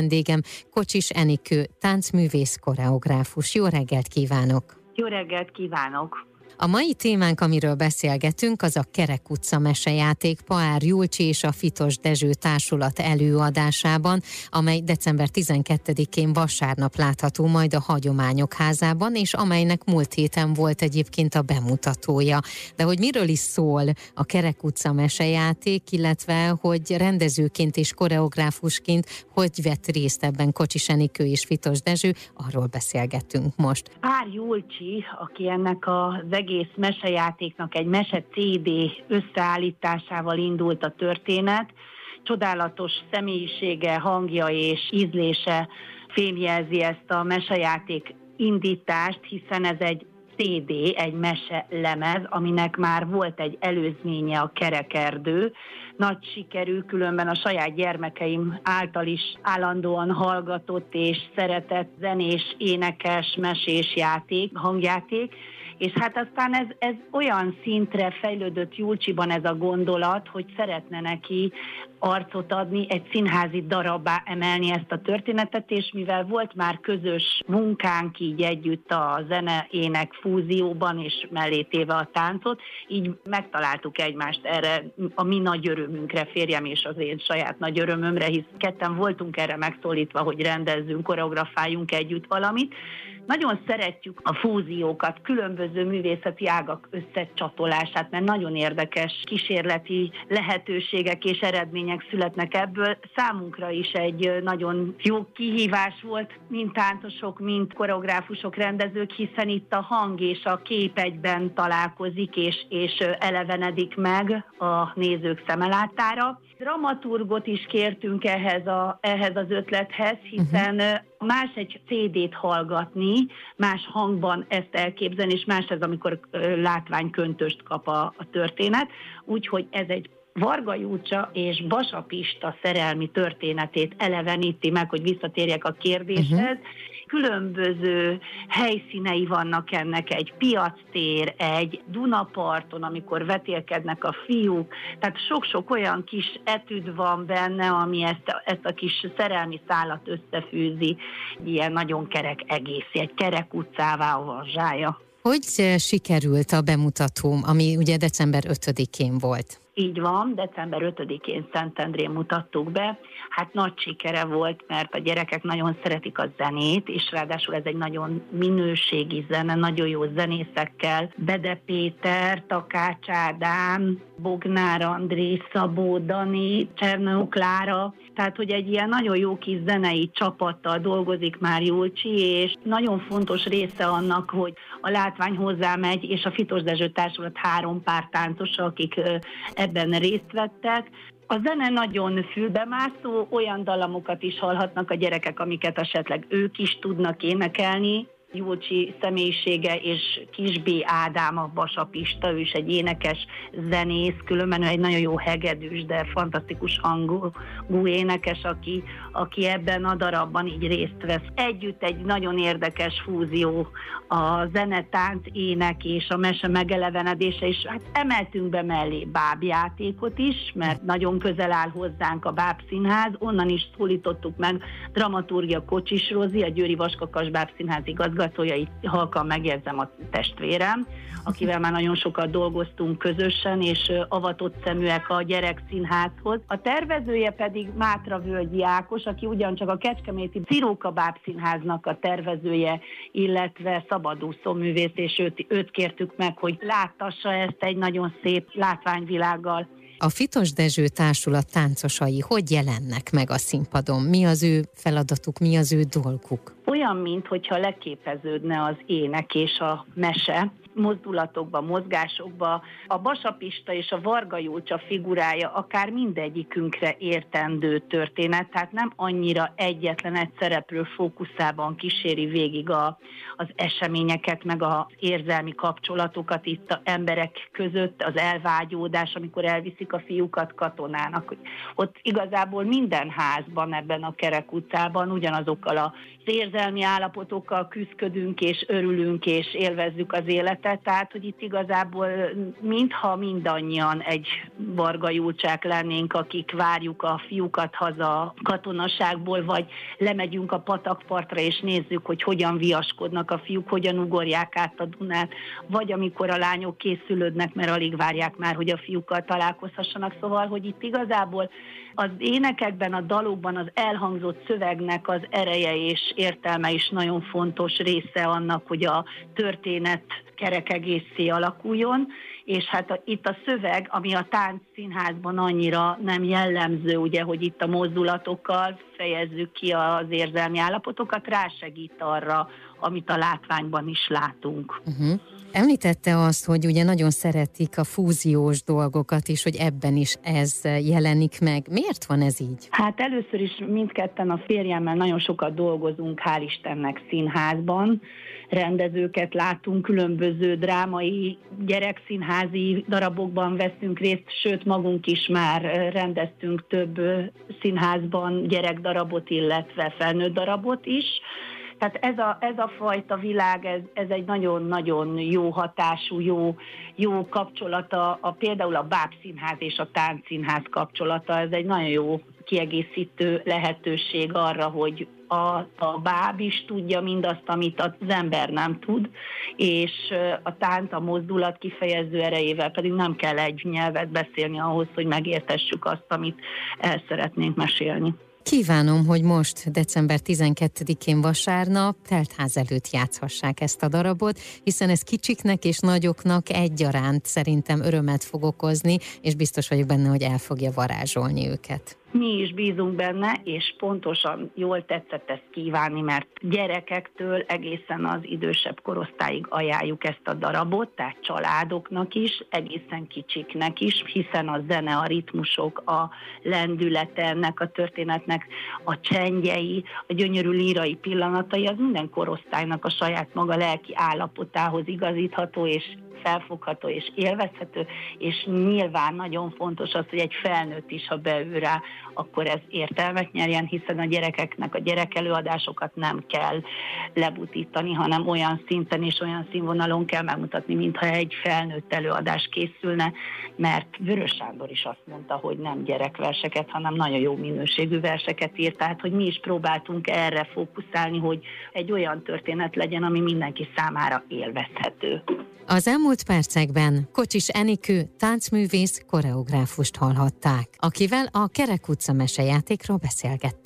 vendégem Kocsis Enikő, táncművész, koreográfus. Jó reggelt kívánok! Jó reggelt kívánok! A mai témánk, amiről beszélgetünk, az a Kerek utca mesejáték Paár Julcsi és a Fitos Dezső Társulat előadásában, amely december 12-én vasárnap látható majd a Hagyományok Házában, és amelynek múlt héten volt egyébként a bemutatója. De hogy miről is szól a Kerek utca mesejáték, illetve hogy rendezőként és koreográfusként hogy vett részt ebben Kocsis Enikő és Fitos Dezső, arról beszélgetünk most. Pár Julcsi, aki ennek a egész mesejátéknak egy mese CD összeállításával indult a történet. Csodálatos személyisége, hangja és ízlése fémjelzi ezt a mesejáték indítást, hiszen ez egy CD, egy mese lemez, aminek már volt egy előzménye a kerekerdő. Nagy sikerű, különben a saját gyermekeim által is állandóan hallgatott és szeretett zenés, énekes, mesés játék, hangjáték és hát aztán ez, ez olyan szintre fejlődött Julcsiban ez a gondolat, hogy szeretne neki arcot adni, egy színházi darabbá emelni ezt a történetet, és mivel volt már közös munkánk így együtt a zene ének fúzióban, és mellé téve a táncot, így megtaláltuk egymást erre a mi nagy örömünkre, férjem és az én saját nagy örömömre, hisz ketten voltunk erre megszólítva, hogy rendezzünk, koreografáljunk együtt valamit, nagyon szeretjük a fúziókat, különböző művészeti ágak összecsatolását, mert nagyon érdekes kísérleti lehetőségek és eredmények születnek ebből. Számunkra is egy nagyon jó kihívás volt, mint táncosok, mint koreográfusok, rendezők, hiszen itt a hang és a kép egyben találkozik, és, és elevenedik meg a nézők szemelátára. Dramaturgot is kértünk ehhez, a, ehhez az ötlethez, hiszen uh-huh. Más egy CD-t hallgatni, más hangban ezt elképzelni, és más ez, amikor látványköntöst kap a, a történet. Úgyhogy ez egy Varga Júcsa és Basapista szerelmi történetét eleveníti meg, hogy visszatérjek a kérdéshez, uh-huh különböző helyszínei vannak ennek, egy piactér, egy Dunaparton, amikor vetélkednek a fiúk, tehát sok-sok olyan kis etüd van benne, ami ezt, ezt a kis szerelmi szállat összefűzi, ilyen nagyon kerek egész, egy kerek utcává van zsája. Hogy sikerült a bemutatóm, ami ugye december 5-én volt? Így van, december 5-én Szentendrén mutattuk be. Hát nagy sikere volt, mert a gyerekek nagyon szeretik a zenét, és ráadásul ez egy nagyon minőségi zene, nagyon jó zenészekkel. Bede Péter, Takács Ádám, Bognár André, Szabó Dani, Csernő Klára, tehát hogy egy ilyen nagyon jó kis zenei csapattal dolgozik már Julcsi, és nagyon fontos része annak, hogy a látvány hozzámegy, és a Fitos Dezső Társulat három pár táncosa, akik ebben részt vettek. A zene nagyon fülbemászó, olyan dalamokat is hallhatnak a gyerekek, amiket esetleg ők is tudnak énekelni, Júlcsi személyisége és Kisbé Ádám, a Basapista, ő is egy énekes zenész, különben egy nagyon jó hegedűs, de fantasztikus hangú énekes, aki, aki ebben a darabban így részt vesz. Együtt egy nagyon érdekes fúzió a zene, tánc, ének és a mese megelevenedése, és hát emeltünk be mellé bábjátékot is, mert nagyon közel áll hozzánk a bábszínház, onnan is szólítottuk meg dramaturgia Kocsis Rozi, a Győri Vaskakas Bábszínház igazgató, igazgatója, itt halkan megjegyzem a testvérem, akivel már nagyon sokat dolgoztunk közösen, és avatott szeműek a gyerekszínházhoz. A tervezője pedig Mátra Völgyi Ákos, aki ugyancsak a Kecskeméti Ciróka Bábszínháznak a tervezője, illetve szabadúszó művész, és őt, őt kértük meg, hogy láttassa ezt egy nagyon szép látványvilággal. A Fitos Dezső társulat táncosai hogy jelennek meg a színpadon? Mi az ő feladatuk, mi az ő dolguk? Olyan, mintha leképeződne az ének és a mese, mozdulatokba, mozgásokba. A Basapista és a Varga Júlcsa figurája akár mindegyikünkre értendő történet, tehát nem annyira egyetlen egy szereplő fókuszában kíséri végig a, az eseményeket, meg az érzelmi kapcsolatokat itt a emberek között, az elvágyódás, amikor elviszik a fiúkat katonának. Ott igazából minden házban ebben a Kerek utcában ugyanazokkal az érzelmi állapotokkal küzdködünk, és örülünk, és élvezzük az életet, történetet, tehát hogy itt igazából mintha mindannyian egy Varga Júlcsák lennénk, akik várjuk a fiúkat haza katonaságból, vagy lemegyünk a patakpartra és nézzük, hogy hogyan viaskodnak a fiúk, hogyan ugorják át a Dunát, vagy amikor a lányok készülődnek, mert alig várják már, hogy a fiúkkal találkozhassanak. Szóval, hogy itt igazából az énekekben, a dalokban az elhangzott szövegnek az ereje és értelme is nagyon fontos része annak, hogy a történet kerek egészé alakuljon, és hát a, itt a szöveg, ami a tánc színházban annyira nem jellemző, ugye, hogy itt a mozdulatokkal fejezzük ki az érzelmi állapotokat, rásegít arra, amit a látványban is látunk. Uh-huh. Említette azt, hogy ugye nagyon szeretik a fúziós dolgokat is, hogy ebben is ez jelenik meg. Miért van ez így? Hát először is mindketten a férjemmel nagyon sokat dolgozunk, hál' Istennek színházban. Rendezőket látunk, különböző drámai gyerekszínházi darabokban veszünk részt, sőt magunk is már rendeztünk több színházban gyerekdarabot, illetve felnőtt darabot is tehát ez a, ez a fajta világ, ez, ez egy nagyon-nagyon jó hatású, jó, jó kapcsolata, a, például a bábszínház és a táncszínház kapcsolata, ez egy nagyon jó kiegészítő lehetőség arra, hogy a, a báb is tudja mindazt, amit az ember nem tud, és a tánc, a mozdulat kifejező erejével pedig nem kell egy nyelvet beszélni ahhoz, hogy megértessük azt, amit el szeretnénk mesélni. Kívánom, hogy most, december 12-én vasárnap teltház előtt játszhassák ezt a darabot, hiszen ez kicsiknek és nagyoknak egyaránt szerintem örömet fog okozni, és biztos vagyok benne, hogy el fogja varázsolni őket. Mi is bízunk benne, és pontosan jól tetszett ezt kívánni, mert gyerekektől egészen az idősebb korosztályig ajánljuk ezt a darabot, tehát családoknak is, egészen kicsiknek is, hiszen a zene, a ritmusok, a lendülete ennek a történetnek, a csendjei, a gyönyörű lírai pillanatai, az minden korosztálynak a saját maga lelki állapotához igazítható, és felfogható és élvezhető, és nyilván nagyon fontos az, hogy egy felnőtt is, ha beül rá, akkor ez értelmet nyerjen, hiszen a gyerekeknek a gyerekelőadásokat nem kell lebutítani, hanem olyan szinten és olyan színvonalon kell megmutatni, mintha egy felnőtt előadás készülne, mert Vörös Sándor is azt mondta, hogy nem gyerekverseket, hanem nagyon jó minőségű verseket írt, tehát hogy mi is próbáltunk erre fókuszálni, hogy egy olyan történet legyen, ami mindenki számára élvezhető. Az elmúlt percekben Kocsis Enikő táncművész koreográfust hallhatták, akivel a Kerek utca mesejátékról beszélgettek.